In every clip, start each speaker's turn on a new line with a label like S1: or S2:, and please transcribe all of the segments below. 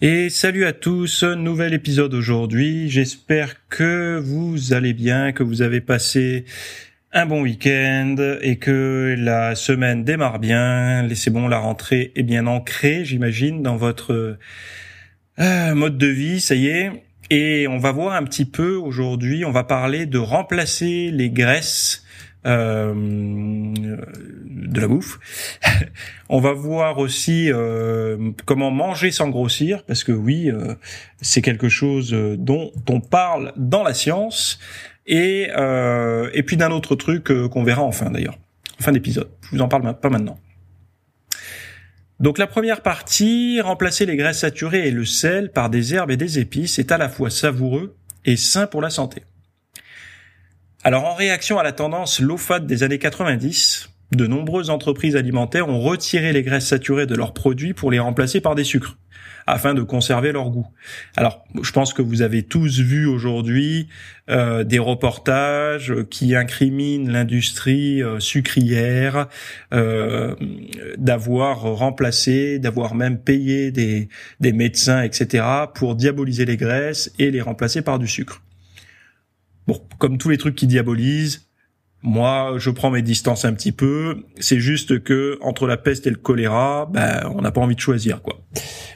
S1: Et salut à tous, nouvel épisode aujourd'hui. J'espère que vous allez bien, que vous avez passé un bon week-end et que la semaine démarre bien. Laissez bon, la rentrée est bien ancrée, j'imagine, dans votre euh, mode de vie, ça y est. Et on va voir un petit peu aujourd'hui, on va parler de remplacer les graisses de la bouffe. on va voir aussi euh, comment manger sans grossir, parce que oui, euh, c'est quelque chose dont on parle dans la science. Et, et puis d'un autre truc qu'on verra en fin d'ailleurs, fin d'épisode. Je vous en parle pas maintenant. Donc la première partie, remplacer les graisses saturées et le sel par des herbes et des épices, est à la fois savoureux et sain pour la santé. Alors en réaction à la tendance low fat des années 90, de nombreuses entreprises alimentaires ont retiré les graisses saturées de leurs produits pour les remplacer par des sucres afin de conserver leur goût. Alors, je pense que vous avez tous vu aujourd'hui euh, des reportages qui incriminent l'industrie euh, sucrière euh, d'avoir remplacé, d'avoir même payé des, des médecins, etc., pour diaboliser les graisses et les remplacer par du sucre. Bon, comme tous les trucs qui diabolisent, moi, je prends mes distances un petit peu. C'est juste que entre la peste et le choléra, ben, on n'a pas envie de choisir, quoi.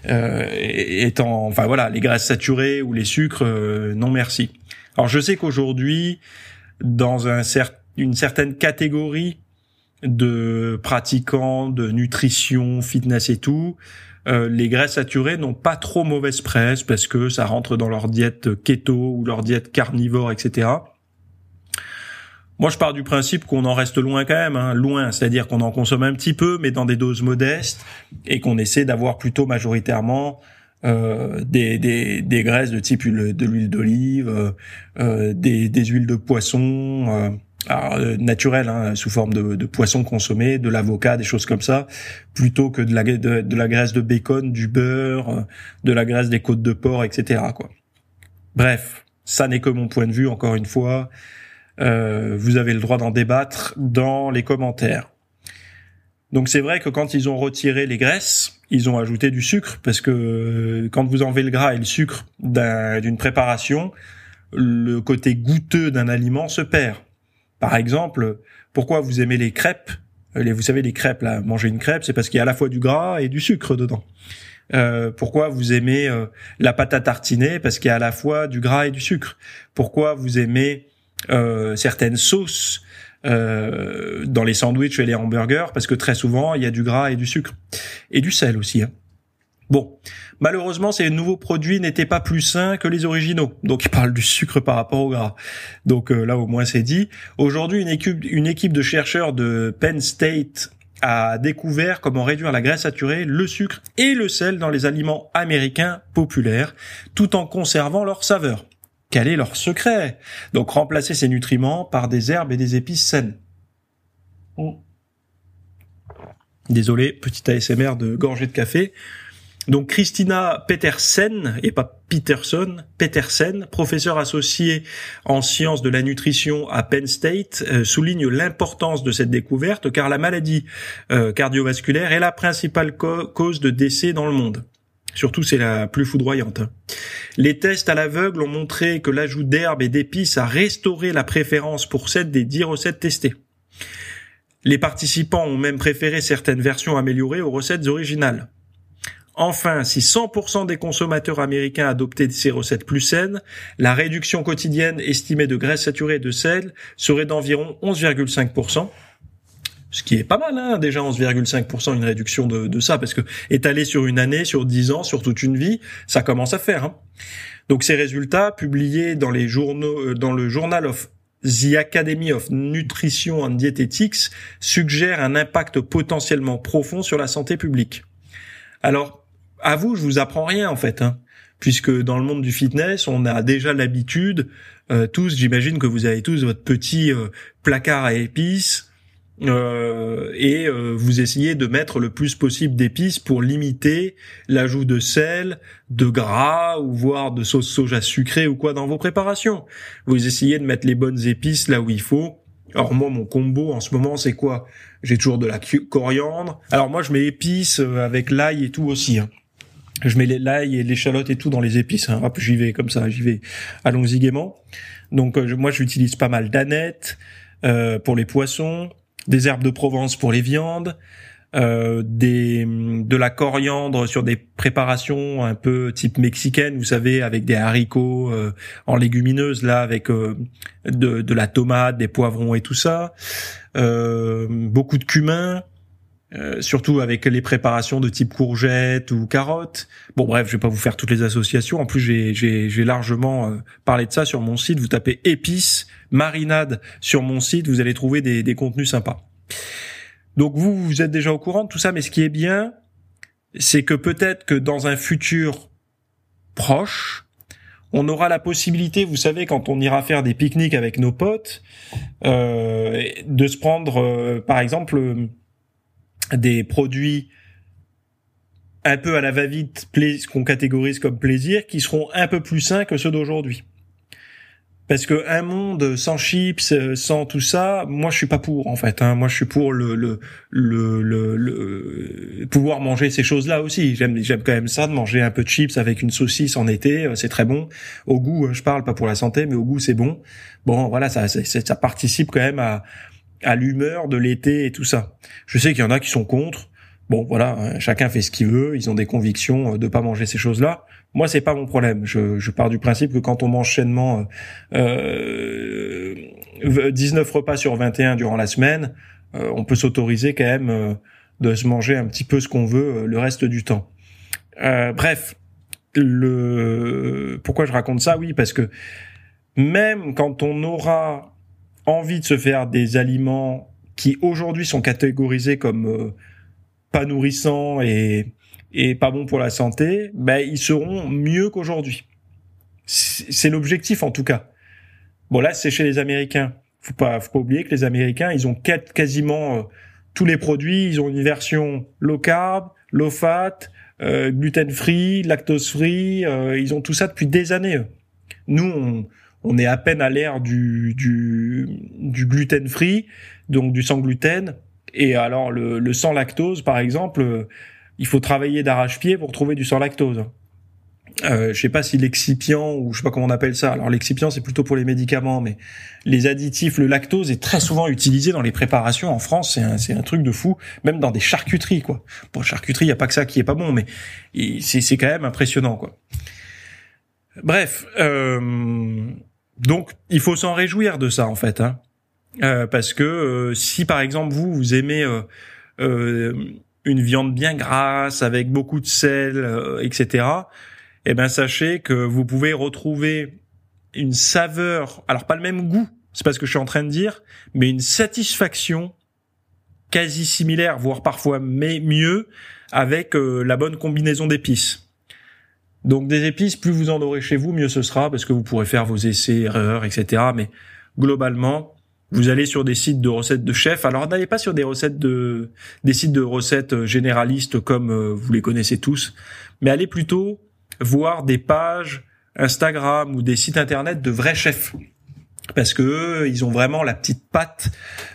S1: Euh, étant, enfin voilà, les graisses saturées ou les sucres, euh, non merci. Alors, je sais qu'aujourd'hui, dans un une certaine catégorie de pratiquants de nutrition, fitness et tout, euh, les graisses saturées n'ont pas trop mauvaise presse parce que ça rentre dans leur diète keto ou leur diète carnivore, etc. Moi, je pars du principe qu'on en reste loin quand même, hein, loin, c'est-à-dire qu'on en consomme un petit peu, mais dans des doses modestes, et qu'on essaie d'avoir plutôt majoritairement euh, des, des, des, graisses de type de l'huile d'olive, euh, euh, des, des, huiles de poisson, alors, euh, naturel, hein, sous forme de, de poisson consommé, de l'avocat, des choses comme ça, plutôt que de la, de, la graisse de bacon, du beurre, euh, de la graisse des côtes de porc, etc. Quoi. Bref, ça n'est que mon point de vue, encore une fois. Euh, vous avez le droit d'en débattre dans les commentaires. Donc c'est vrai que quand ils ont retiré les graisses, ils ont ajouté du sucre, parce que quand vous enlevez le gras et le sucre d'une préparation, le côté goûteux d'un aliment se perd. Par exemple, pourquoi vous aimez les crêpes euh, Vous savez, les crêpes, là, manger une crêpe, c'est parce qu'il y a à la fois du gras et du sucre dedans. Euh, pourquoi vous aimez euh, la pâte à tartiner Parce qu'il y a à la fois du gras et du sucre? Pourquoi vous aimez certaines sauces dans les sandwichs et les hamburgers? Parce que très souvent, il y a du gras et du sucre. Et du sel aussi. Hein. Bon, malheureusement, ces nouveaux produits n'étaient pas plus sains que les originaux. Donc, ils parlent du sucre par rapport au gras. Donc euh, là, au moins, c'est dit. Aujourd'hui, une équipe, une équipe de chercheurs de Penn State a découvert comment réduire la graisse saturée, le sucre et le sel dans les aliments américains populaires, tout en conservant leur saveur. Quel est leur secret? Donc remplacer ces nutriments par des herbes et des épices saines. Oh. Désolé, petit ASMR de gorgée de café. Donc Christina Petersen, et pas Peterson, Petersen, professeur associé en sciences de la nutrition à Penn State, euh, souligne l'importance de cette découverte car la maladie euh, cardiovasculaire est la principale cause de décès dans le monde. Surtout, c'est la plus foudroyante. Les tests à l'aveugle ont montré que l'ajout d'herbes et d'épices a restauré la préférence pour cette des dix recettes testées. Les participants ont même préféré certaines versions améliorées aux recettes originales. Enfin, si 100% des consommateurs américains adoptaient ces recettes plus saines, la réduction quotidienne estimée de graisse saturée et de sel serait d'environ 11,5%. Ce qui est pas mal, hein, déjà 11,5% une réduction de, ça, parce que étalé sur une année, sur 10 ans, sur toute une vie, ça commence à faire. Hein. Donc ces résultats, publiés dans les journaux, euh, dans le Journal of The Academy of Nutrition and Dietetics, suggèrent un impact potentiellement profond sur la santé publique. Alors, à vous, je vous apprends rien en fait. Hein. puisque dans le monde du fitness, on a déjà l'habitude, euh, tous, j'imagine que vous avez tous votre petit euh, placard à épices, euh, et vous essayez de mettre le plus possible d'épices pour limiter l'ajout de sel, de gras ou voire de sauce soja sucrée ou quoi dans vos préparations. Vous essayez de mettre les bonnes épices là où il faut. Alors moi mon combo en ce moment c'est quoi? J'ai toujours de la coriandre. Alors moi je mets épices avec l'ail et tout aussi. Hein. Je mets l'ail et l'échalote et tout dans les épices. Hein. Hop, j'y vais comme ça, j'y vais. Allons-y gaiement. Donc euh, moi, j'utilise pas mal d'anettes euh, pour les poissons, des herbes de Provence pour les viandes, euh, des de la coriandre sur des préparations un peu type mexicaine, vous savez, avec des haricots euh, en légumineuses là, avec euh, de, de la tomate, des poivrons et tout ça. beaucoup de cumin, euh, surtout avec les préparations de type courgette ou carotte. Bon bref, je vais pas vous faire toutes les associations. En plus, j'ai largement euh, parlé de ça sur mon site. Vous tapez épices, marinade sur mon site, vous allez trouver des, des contenus sympas. Donc vous, vous êtes déjà au courant de tout ça, mais ce qui est bien, c'est que peut-être que dans un futur proche, on aura la possibilité, vous savez, quand on ira faire des pique-niques avec nos potes, euh, de se prendre, euh, par exemple, des produits un peu à la va-vite, qu'on catégorise comme plaisir, qui seront un peu plus sains que ceux d'aujourd'hui. Parce que un monde sans chips, sans tout ça, moi je suis pas pour en fait. Hein. Moi je suis pour le le, le le, pouvoir manger ces choses-là aussi. J'aime j'aime quand même ça de manger un peu de chips avec une saucisse en été, c'est très bon. Au goût, je parle pas pour la santé, mais au goût c'est bon. Bon voilà, ça, ça participe quand même à à l'humeur de l'été et tout ça. Je sais qu'il y en a qui sont contre. Bon, voilà, hein, chacun fait ce qu'il veut. Ils ont des convictions euh, de pas manger ces choses-là. Moi, c'est pas mon problème. Je, je, pars du principe que quand on mange chainement euh, 19 euh, repas sur 21 durant la semaine, euh, on peut s'autoriser quand même de se manger un petit peu ce qu'on veut le reste du temps. bref, le pourquoi je raconte ça? Oui, parce que même quand on aura envie de se faire des aliments qui aujourd'hui sont catégorisés comme euh, pas nourrissants et, et pas bons pour la santé, ben ils seront mieux qu'aujourd'hui. C'est l'objectif en tout cas. Bon là c'est chez les Américains. Faut pas faut pas oublier que les Américains ils ont quasiment euh, tous les produits. Ils ont une version low carb, low fat, euh, gluten free, lactose free. ils ont tout ça depuis des années. Nous on on est à peine à l'ère du, du, du gluten free, donc du sans gluten. Et alors le, le sans lactose, par exemple, il faut travailler d'arrache-pied pour trouver du sans lactose. Euh, je sais pas si l'excipient ou je sais pas comment on appelle ça. Alors l'excipient c'est plutôt pour les médicaments, mais les additifs, le lactose est très souvent utilisé dans les préparations en France. C'est un, un truc de fou, même dans des charcuteries quoi. Pour charcuterie, y a pas que ça qui est pas bon, mais c'est, c'est quand même impressionnant quoi. Bref, euh, donc, il faut s'en réjouir de ça en fait, hein. euh, parce que euh, si par exemple vous vous aimez euh, une viande bien grasse avec beaucoup de sel, etc. Eh ben sachez que vous pouvez retrouver une saveur, alors pas le même goût, c'est pas ce que je suis en train de dire, mais une satisfaction quasi similaire, voire parfois mais mieux, avec la bonne combinaison d'épices. Donc des épices, plus vous en aurez chez vous, mieux ce sera, parce que vous pourrez faire vos essais, erreurs, etc. Mais globalement, vous allez sur des sites de recettes de chefs. Alors n'allez pas sur des recettes de des sites de recettes généralistes comme euh, vous les connaissez tous, mais allez plutôt voir des pages Instagram ou des sites internet de vrais chefs parce que ils ont vraiment la petite patte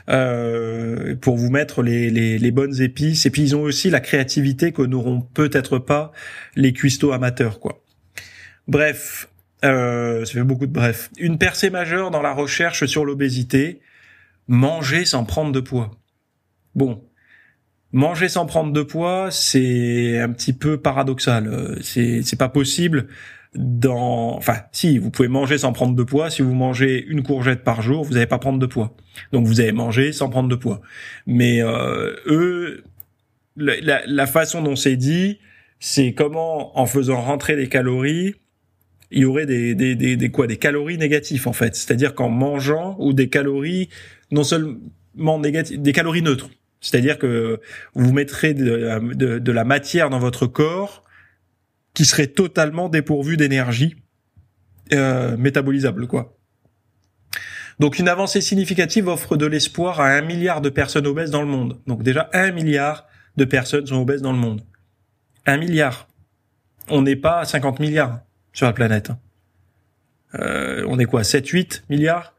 S1: euh, pour vous mettre les, les, les, bonnes épices et puis ils ont aussi la créativité que n'auront peut-être pas les cuistots amateurs quoi. Bref, euh, ça fait beaucoup de bref. Une percée majeure dans la recherche sur l'obésité, manger sans prendre de poids. Bon, manger sans prendre de poids, c'est un petit peu paradoxal. C'est c'est pas possible dans, enfin, si vous pouvez manger sans prendre de poids, si vous mangez une courgette par jour, vous n'allez pas prendre de poids. Donc vous allez manger sans prendre de poids. Mais euh, eux, la, la, façon dont c'est dit, c'est comment en faisant rentrer des calories, il y aurait des, des, des, des quoi, des calories négatives en fait. C'est-à-dire qu'en mangeant ou des calories non seulement négatives, des calories neutres. C'est-à-dire que vous mettrez de, de, de la matière dans votre corps qui serait totalement dépourvu d'énergie euh, métabolisable, quoi. Donc une avancée significative offre de l'espoir à un milliard de personnes obèses dans le monde. Donc déjà un milliard de personnes sont obèses dans le monde. Un milliard. On n'est pas à 50 milliards sur la planète. Euh, on est quoi? 7, 8 milliards?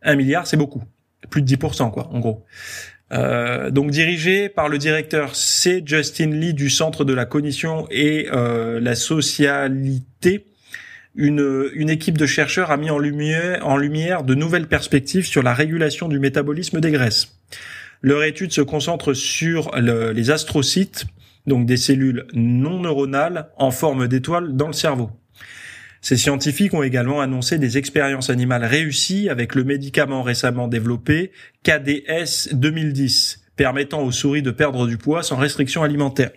S1: Un milliard, c'est beaucoup. Plus de 10%, quoi, en gros. Euh, donc dirigé par le directeur C. Justin Lee du Centre de la Cognition et euh, la Socialité, une, équipe de chercheurs a mis en lumière, en lumière de nouvelles perspectives sur la régulation du métabolisme des graisses. Leur étude se concentre sur les astrocytes, donc des cellules non neuronales en forme d'étoiles dans le cerveau. Ces scientifiques ont également annoncé des expériences animales réussies avec le médicament récemment développé KDS 2010, permettant aux souris de perdre du poids sans restriction alimentaire.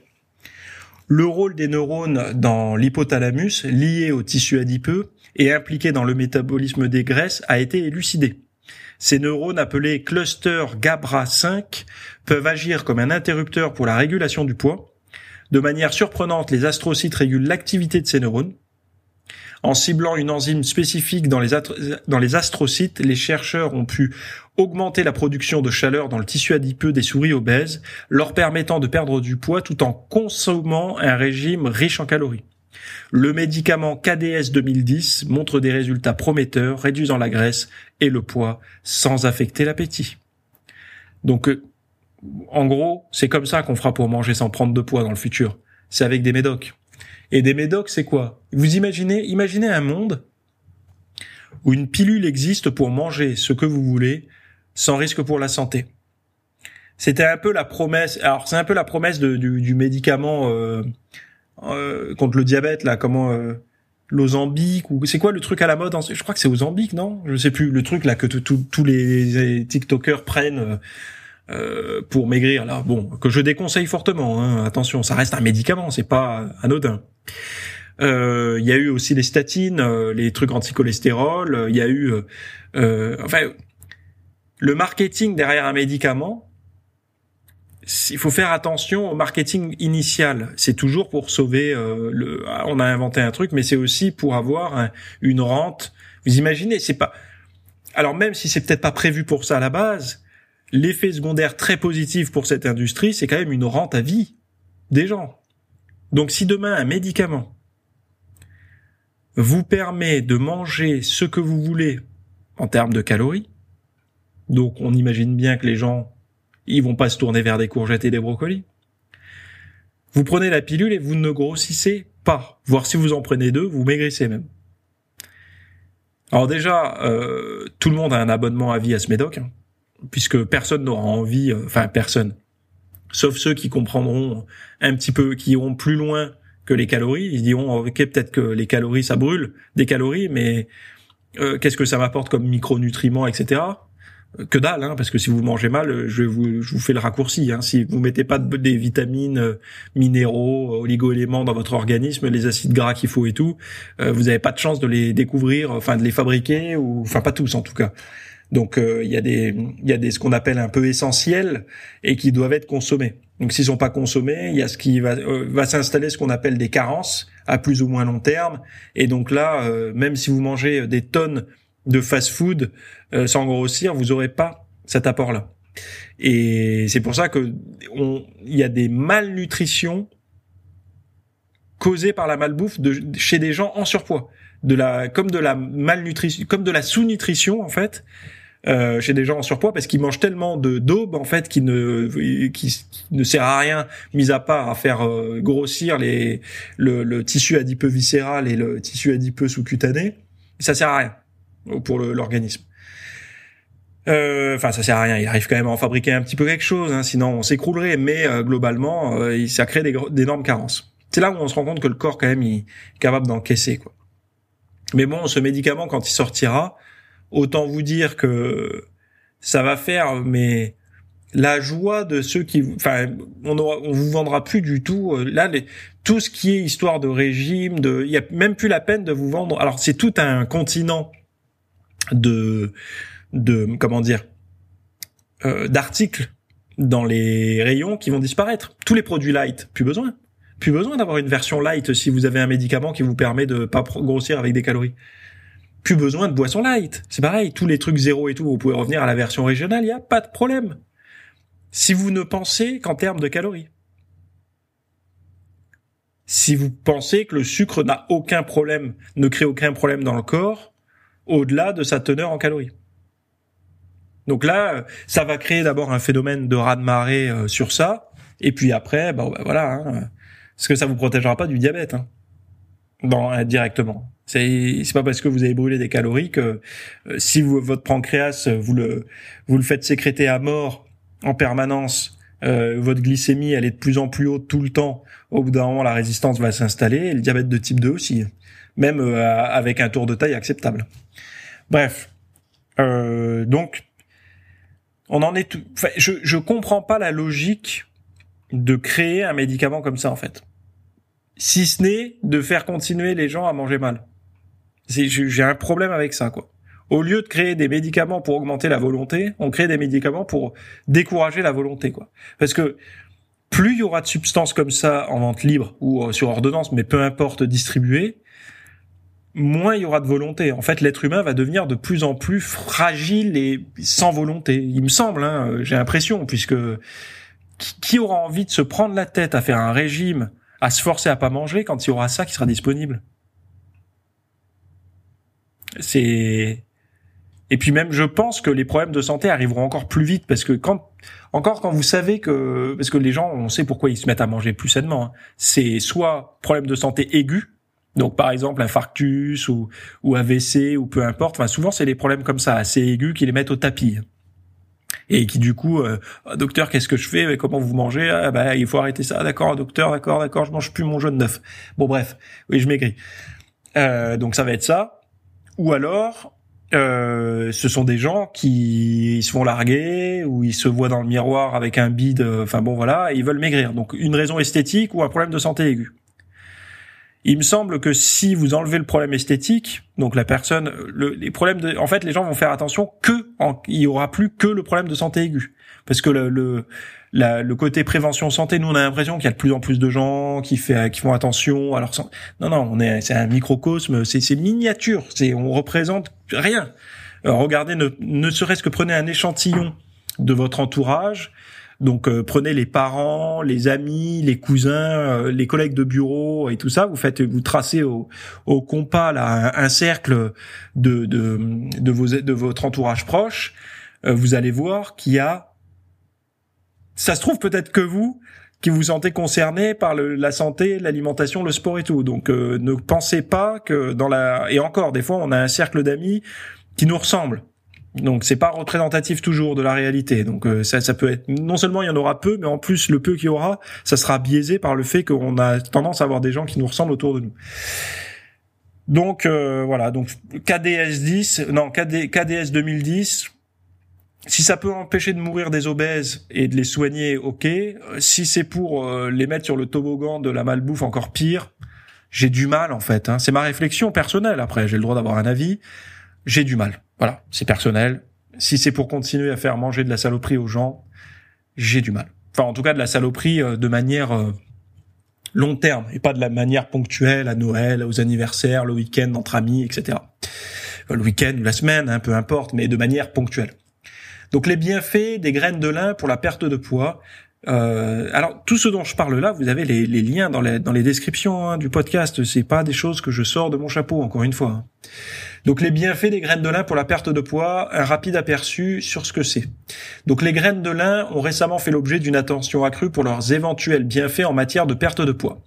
S1: Le rôle des neurones dans l'hypothalamus, lié au tissu adipeux et impliqué dans le métabolisme des graisses, a été élucidé. Ces neurones appelés clusters GABRA5 peuvent agir comme un interrupteur pour la régulation du poids. De manière surprenante, les astrocytes régulent l'activité de ces neurones. En ciblant une enzyme spécifique dans les, astrocytes, les chercheurs ont pu augmenter la production de chaleur dans le tissu adipeux des souris obèses, leur permettant de perdre du poids tout en consommant un régime riche en calories. Le médicament KDS 2010 montre des résultats prometteurs, réduisant la graisse et le poids sans affecter l'appétit. Donc, euh, en gros, c'est comme ça qu'on fera pour manger sans prendre de poids dans le futur. C'est avec des médocs. Et des médocs, c'est quoi? Vous imaginez, imaginez un monde où une pilule existe pour manger ce que vous voulez sans risque pour la santé. C'était un peu la promesse. Alors c'est un peu la promesse du, médicament euh, euh, contre le diabète là. Comment euh, l'Ozambique ou c'est quoi le truc à la mode Je crois que c'est Ozambique, non? Je sais plus. Le truc là que tous les TikTokers prennent euh, pour maigrir là. Bon, que je déconseille fortement. Hein. Attention, ça reste un médicament, c'est pas anodin. Euh, il y a eu aussi les statines, euh, les trucs anti-cholestérol. Il y a eu, enfin, le marketing derrière un médicament. Il faut faire attention au marketing initial. C'est toujours pour sauver. le, on a inventé un truc, mais c'est aussi pour avoir une rente. Vous imaginez, c'est pas. Alors même si c'est peut-être pas prévu pour ça à la base, l'effet secondaire très positif pour cette industrie, c'est quand même une rente à vie des gens. Donc si demain un médicament vous permet de manger ce que vous voulez en termes de calories, donc on imagine bien que les gens ils vont pas se tourner vers des courgettes et des brocolis. Vous prenez la pilule et vous ne grossissez pas. Voire si vous en prenez deux, vous maigrissez même. Alors déjà, euh, tout le monde a un abonnement à vie à ce médoc. Hein puisque personne n'aura envie, euh, enfin personne, sauf ceux qui comprendront un petit peu, qui iront plus loin que les calories. Ils diront ok peut-être que les calories ça brûle des calories, mais euh, qu'est-ce que ça m'apporte comme micronutriments, etc. Que dalle, hein, parce que si vous mangez mal, je vous, je vous fais le raccourci. Hein. Si vous mettez pas des vitamines, euh, minéraux, oligo-éléments dans votre organisme, les acides gras qu'il faut et tout, vous n'avez pas de chance de les découvrir, enfin de les fabriquer, ou enfin pas tous en tout cas. Donc euh, il y a des il y a des ce qu'on appelle un peu essentiels et qui doivent être consommés. Donc s'ils sont pas consommés, il y a ce qui va euh, va s'installer ce qu'on appelle des carences à plus ou moins long terme. Et donc là, euh, même si vous mangez des tonnes de fast-food sans grossir, vous aurez pas cet apport-là. Et c'est pour ça que il y a des malnutritions causées par la malbouffe de, chez des gens en surpoids de la comme de la malnutrition comme de la sous-nutrition en fait euh, chez des gens en surpoids parce qu'ils mangent tellement de daubes en fait qui ne qui, ne sert à rien mis à part à faire euh, grossir les le, le, tissu adipeux viscéral et le tissu adipeux sous-cutané ça sert à rien pour l'organisme. Euh, enfin ça sert à rien il arrive quand même à en fabriquer un petit peu quelque chose hein, sinon on s'écroulerait mais globalement ça crée d'énormes carences. C'est là où on se rend compte que le corps quand même il est capable d'encaisser quoi mais bon ce médicament quand il sortira autant vous dire que ça va faire, mais la joie de ceux qui, enfin, on vous vendra plus du tout. Euh, là, tout ce qui est histoire de régime, de, il y a même plus la peine de vous vendre. Alors c'est tout un continent de, de, comment dire, euh, d'articles dans les rayons qui vont disparaître. Tous les produits light, plus besoin. Plus besoin d'avoir une version light si vous avez un médicament qui vous permet de pas grossir avec des calories. Plus besoin de boisson light. C'est pareil, tous les trucs zéro et tout, vous pouvez revenir à la version régionale, il n'y a pas de problème. Si vous ne pensez qu'en termes de calories. Si vous pensez que le sucre n'a aucun problème, ne crée aucun problème dans le corps, au-delà de sa teneur en calories. Donc là, ça va créer d'abord un phénomène de raz-de-marée euh, sur ça, et puis après, bah, bah voilà, hein, parce que ça vous protégera pas du diabète, hein, dans, directement. C'est pas parce que vous avez brûlé des calories que euh, si votre pancréas vous le vous le faites sécréter à mort en permanence, euh, votre glycémie elle est de plus en plus haute tout le temps. Au bout d'un moment, la résistance va s'installer et le diabète de type 2 aussi, même avec un tour de taille acceptable. Bref, donc on en est tout. Enfin, je je comprends pas la logique de créer un médicament comme ça en fait. Si ce n'est de faire continuer les gens à manger mal. J'ai un problème avec ça quoi. Au lieu de créer des médicaments pour augmenter la volonté, on crée des médicaments pour décourager la volonté quoi. Parce que plus il y aura de substances comme ça en vente libre ou euh, sur ordonnance, mais peu importe distribuées, moins il y aura de volonté. En fait, l'être humain va devenir de plus en plus fragile et sans volonté. Il me semble, hein, j'ai l'impression, puisque qui aura envie de se prendre la tête à faire un régime, à se forcer à pas manger quand il y aura ça qui sera disponible? C'est et puis même, je pense que les problèmes de santé arriveront encore plus vite parce que quand, encore quand vous savez que, parce que les gens, on sait pourquoi ils se mettent à manger plus sainement. Hein. C'est soit problème de santé aigu, donc par exemple infarctus ou, ou AVC ou peu importe. Enfin souvent c'est des problèmes comme ça assez aigus qui les mettent au tapis et qui du coup euh, docteur qu'est-ce que je fais? Comment vous mangez? Ah, bah il faut arrêter ça. D'accord docteur d'accord d'accord je mange plus mon jaune neuf bon bref. Oui je maigris. Euh, donc ça va être ça. Ou alors euh, ce sont des gens qui se font larguer ou ils se voient dans le miroir avec un bide enfin bon voilà et ils veulent maigrir. Donc une raison esthétique ou un problème de santé aigu. Il me semble que si vous enlevez le problème esthétique, donc la personne, le, les problèmes de, en fait, les gens vont faire attention que il y aura plus que le problème de santé aiguë, parce que le, le, le côté prévention santé, nous on a l'impression qu'il y a de plus en plus de gens qui fait, qui font attention. Alors non, non, on est, c'est un microcosme, c'est, c'est miniature, c'est, on représente rien. Alors, regardez, ne, ne serait-ce que prenez un échantillon de votre entourage donc euh, prenez les parents, les amis, les cousins, euh, les collègues de bureau et tout ça. Vous faites, vous tracez au, au compas là un, cercle de, de, de, vos, de votre entourage proche. Euh, vous allez voir qu'il y a, ça se trouve peut-être que vous qui vous sentez concerné par le, la santé, l'alimentation, le sport et tout. Donc ne pensez pas que dans la et encore des fois on a un cercle d'amis qui nous ressemble donc c'est pas représentatif toujours de la réalité. Donc euh, ça, ça peut être non seulement il y en aura peu, mais en plus le peu qu'il y aura, ça sera biaisé par le fait qu'on a tendance à avoir des gens qui nous ressemblent autour de nous. Donc euh, voilà, donc KDS 10, non KD, KDS 2010. Si ça peut empêcher de mourir des obèses et de les soigner, ok. Si c'est pour euh, les mettre sur le toboggan de la malbouffe, encore pire. J'ai du mal en fait. Hein. C'est ma réflexion personnelle. Après, j'ai le droit d'avoir un avis. J'ai du mal. Voilà, c'est personnel. Si c'est pour continuer à faire manger de la saloperie aux gens, j'ai du mal. Enfin, en tout cas, de la saloperie euh, de manière euh, long terme et pas de la manière ponctuelle à Noël, aux anniversaires, le week-end entre amis, etc. le week-end ou la semaine, hein, peu importe, mais de manière ponctuelle. Donc les bienfaits des graines de lin pour la perte de poids. Euh, alors tout ce dont je parle là, vous avez les, liens dans les, dans les descriptions hein, du podcast. C'est pas des choses que je sors de mon chapeau, encore une fois. Hein. Donc les bienfaits des graines de lin pour la perte de poids, un rapide aperçu sur ce que c'est. Donc les graines de lin ont récemment fait l'objet d'une attention accrue pour leurs éventuels bienfaits en matière de perte de poids.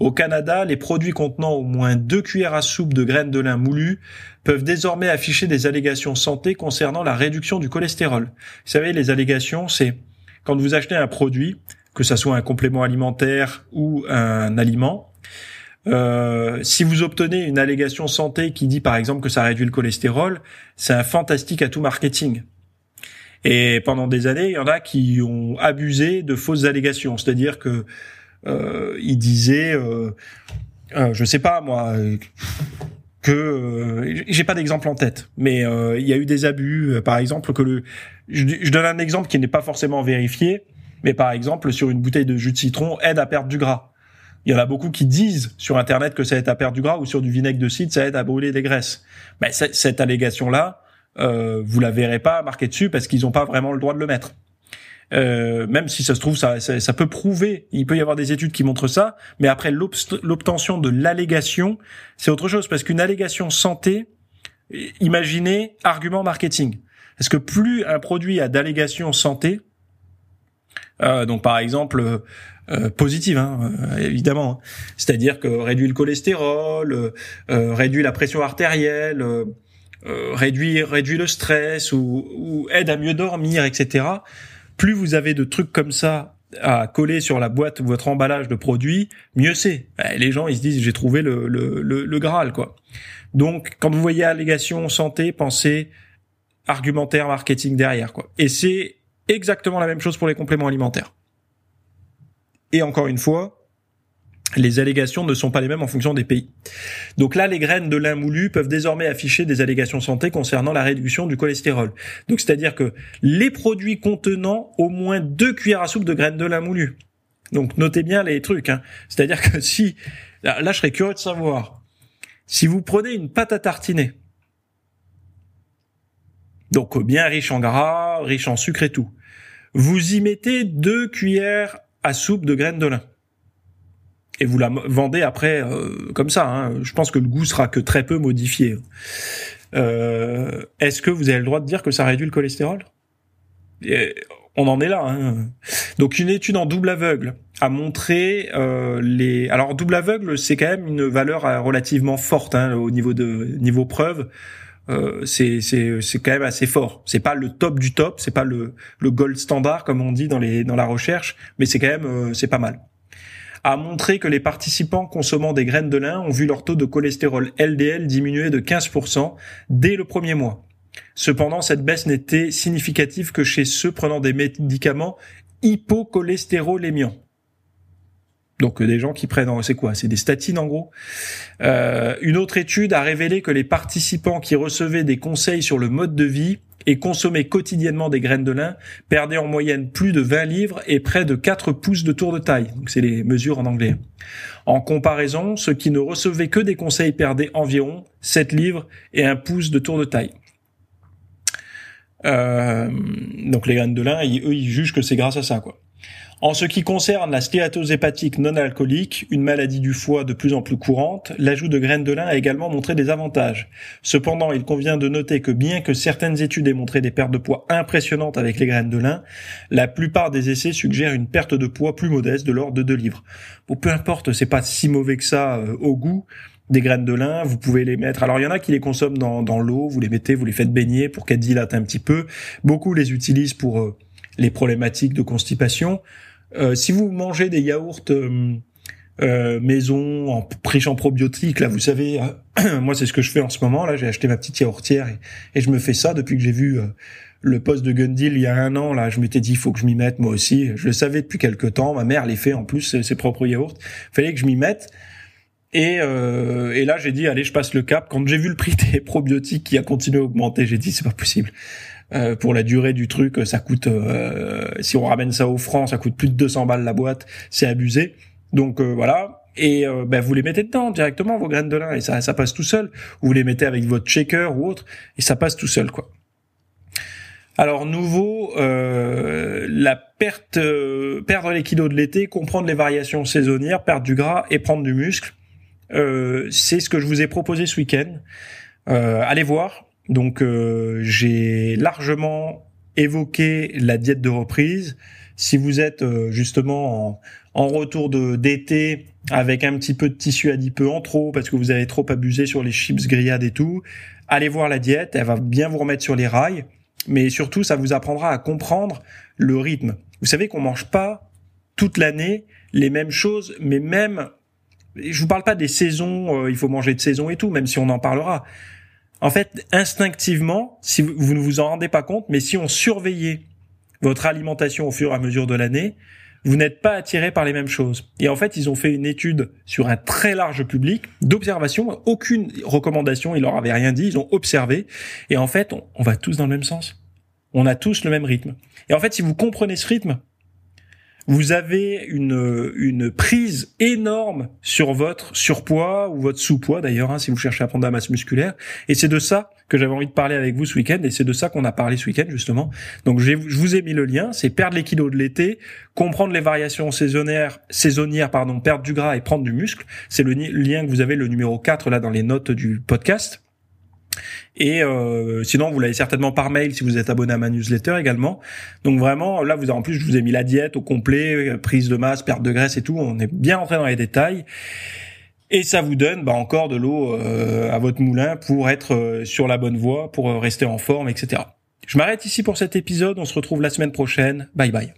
S1: Au Canada, les produits contenant au moins deux cuillères à soupe de graines de lin moulues peuvent désormais afficher des allégations santé concernant la réduction du cholestérol. Vous savez, les allégations, c'est quand vous achetez un produit, que ça soit un complément alimentaire ou un aliment, euh, si vous obtenez une allégation santé qui dit par exemple que ça réduit le cholestérol, c'est un fantastique atout marketing. Et pendant des années, il y en a qui ont abusé de fausses allégations, c'est-à-dire que euh, ils disaient, euh, euh, je sais pas moi, que euh, j'ai pas d'exemple en tête, mais il y a eu des abus, par exemple que le, je donne un exemple qui n'est pas forcément vérifié, mais par exemple sur une bouteille de jus de citron aide à perdre du gras. Il y en a beaucoup qui disent sur Internet que ça aide à perdre du gras ou sur du vinaigre de cidre, ça aide à brûler des graisses. Mais cette allégation-là, euh, vous la verrez pas marquée dessus parce qu'ils n'ont pas vraiment le droit de le mettre. Euh, même si ça se trouve, ça, ça, peut prouver, il peut y avoir des études qui montrent ça, mais après l'obtention de l'allégation, c'est autre chose, parce qu'une allégation santé, imaginez argument marketing. Est-ce que plus un produit a d'allégation santé, euh, donc par exemple euh, positive, hein, euh, évidemment. Hein. C'est-à-dire que réduit le cholestérol, euh, euh réduit la pression artérielle, réduit réduit le stress ou, ou, aide à mieux dormir, etc. Plus vous avez de trucs comme ça à coller sur la boîte votre emballage de produits, mieux c'est. Les gens ils se disent j'ai trouvé le, le, le, le Graal quoi. Donc quand vous voyez allégation santé, pensez argumentaire marketing derrière quoi. Et c'est exactement la même chose pour les compléments alimentaires. Et encore une fois, les allégations ne sont pas les mêmes en fonction des pays. Donc là, les graines de lin moulu peuvent désormais afficher des allégations santé concernant la réduction du cholestérol. Donc c'est-à-dire que les produits contenant au moins deux cuillères à soupe de graines de lin moulu. Donc notez bien les trucs. Hein. C'est-à-dire que si là, je serais curieux de savoir si vous prenez une pâte à tartiner, donc bien riche en gras, riche en sucre et tout, vous y mettez deux cuillères à soupe de graines de lin. Et vous la vendez après euh, comme ça. Hein. Je pense que le goût sera que très peu modifié. Euh, Est-ce que vous avez le droit de dire que ça réduit le cholestérol? On en est là. Hein. Donc une étude en double aveugle a montré euh, les. Alors double aveugle, c'est quand même une valeur euh, relativement forte hein, au niveau de niveau preuve. Euh, c'est quand même assez fort. C'est pas le top du top, c'est pas le le gold standard comme on dit dans les dans la recherche, mais c'est quand même euh, c'est pas mal. A montré que les participants consommant des graines de lin ont vu leur taux de cholestérol LDL diminuer de 15% dès le premier mois. Cependant, cette baisse n'était significative que chez ceux prenant des médicaments hypocholestérolémiants. Donc euh, des gens qui prennent, c'est quoi? C'est des statines en gros. Euh, une autre étude a révélé que les participants qui recevaient des conseils sur le mode de vie et consommaient quotidiennement des graines de lin perdaient en moyenne plus de 20 livres et près de 4 pouces de tour de taille. Donc c'est les mesures en anglais. En comparaison, ceux qui ne recevaient que des conseils perdaient environ 7 livres et 1 pouce de tour de taille. Euh, donc les graines de lin, eux, ils jugent que c'est grâce à ça, quoi. En ce qui concerne la stéatose hépatique non alcoolique, une maladie du foie de plus en plus courante, l'ajout de graines de lin a également montré des avantages. Cependant, il convient de noter que bien que certaines études aient montré des pertes de poids impressionnantes avec les graines de lin, la plupart des essais suggèrent une perte de poids plus modeste de l'ordre de 2 livres. Bon, peu importe, c'est pas si mauvais que ça euh, au goût des graines de lin, vous pouvez les mettre. Alors il y en a qui les consomment dans, l'eau, vous les mettez, vous les faites baigner pour qu'elles dilatent un petit peu. Beaucoup les utilisent pour euh, les problématiques de constipation. Euh, si vous mangez des yaourts euh, euh, maison en riches en probiotiques, là, vous savez, moi c'est ce que je fais en ce moment. Là, j'ai acheté ma petite yaourtière et, je me fais ça depuis que j'ai vu le poste de Gundil il y a un an. Là, je m'étais dit, il faut que je m'y mette moi aussi. Je le savais depuis quelque temps. Ma mère les fait en plus ses propres yaourts. Fallait que je m'y mette. Et, et là, j'ai dit, allez, je passe le cap. Quand j'ai vu le prix des probiotiques qui a continué à augmenter, j'ai dit, c'est pas possible. Euh, pour la durée du truc, ça coûte, euh, si on ramène ça au franc, ça coûte plus de 200 balles la boîte, c'est abusé. Donc euh, voilà. Et ben, vous les mettez dedans directement vos graines de lin et ça, ça passe tout seul. Vous les mettez avec votre shaker ou autre et ça passe tout seul quoi. Alors nouveau, la perte, perdre les kilos de l'été, comprendre les variations saisonnières, perdre du gras et prendre du muscle. c'est ce que je vous ai proposé ce week-end. allez voir, donc euh, j'ai largement évoqué la diète de reprise. Si vous êtes euh, justement en, retour d'été avec un petit peu de tissu adipeux en trop parce que vous avez trop abusé sur les chips grillades et tout, allez voir la diète, elle va bien vous remettre sur les rails, mais surtout ça vous apprendra à comprendre le rythme. Vous savez qu'on mange pas toute l'année les mêmes choses, mais même je vous parle pas des saisons, euh, il faut manger de saison et tout, même si on en parlera. En fait, instinctivement, si vous, ne vous en rendez pas compte, mais si on surveillait votre alimentation au fur et à mesure de l'année, vous n'êtes pas attiré par les mêmes choses. Et en fait, ils ont fait une étude sur un très large public d'observation, aucune recommandation, ils leur avaient rien dit, ils ont observé, et en fait, on, va tous dans le même sens. On a tous le même rythme. Et en fait, si vous comprenez ce rythme, vous avez une, une prise énorme sur votre surpoids ou votre sous-poids d'ailleurs, hein, si vous cherchez à prendre de la masse musculaire. Et c'est de ça que j'avais envie de parler avec vous ce week-end, et c'est de ça qu'on a parlé ce week-end justement. Donc je vous ai mis le lien, c'est perdre les kilos de l'été, comprendre les variations saisonnières, saisonnières pardon, perdre du gras et prendre du muscle. C'est le lien que vous avez le numéro 4 là dans les notes du podcast. Et euh, sinon, vous l'avez certainement par mail si vous êtes abonné à ma newsletter également. Donc vraiment, là, vous en plus, je vous ai mis la diète au complet, prise de masse, perte de graisse et tout. On est bien rentré dans les détails. Et ça vous donne bah, encore de l'eau euh, à votre moulin pour être euh, sur la bonne voie, pour rester en forme, etc. Je m'arrête ici pour cet épisode. On se retrouve la semaine prochaine. Bye bye.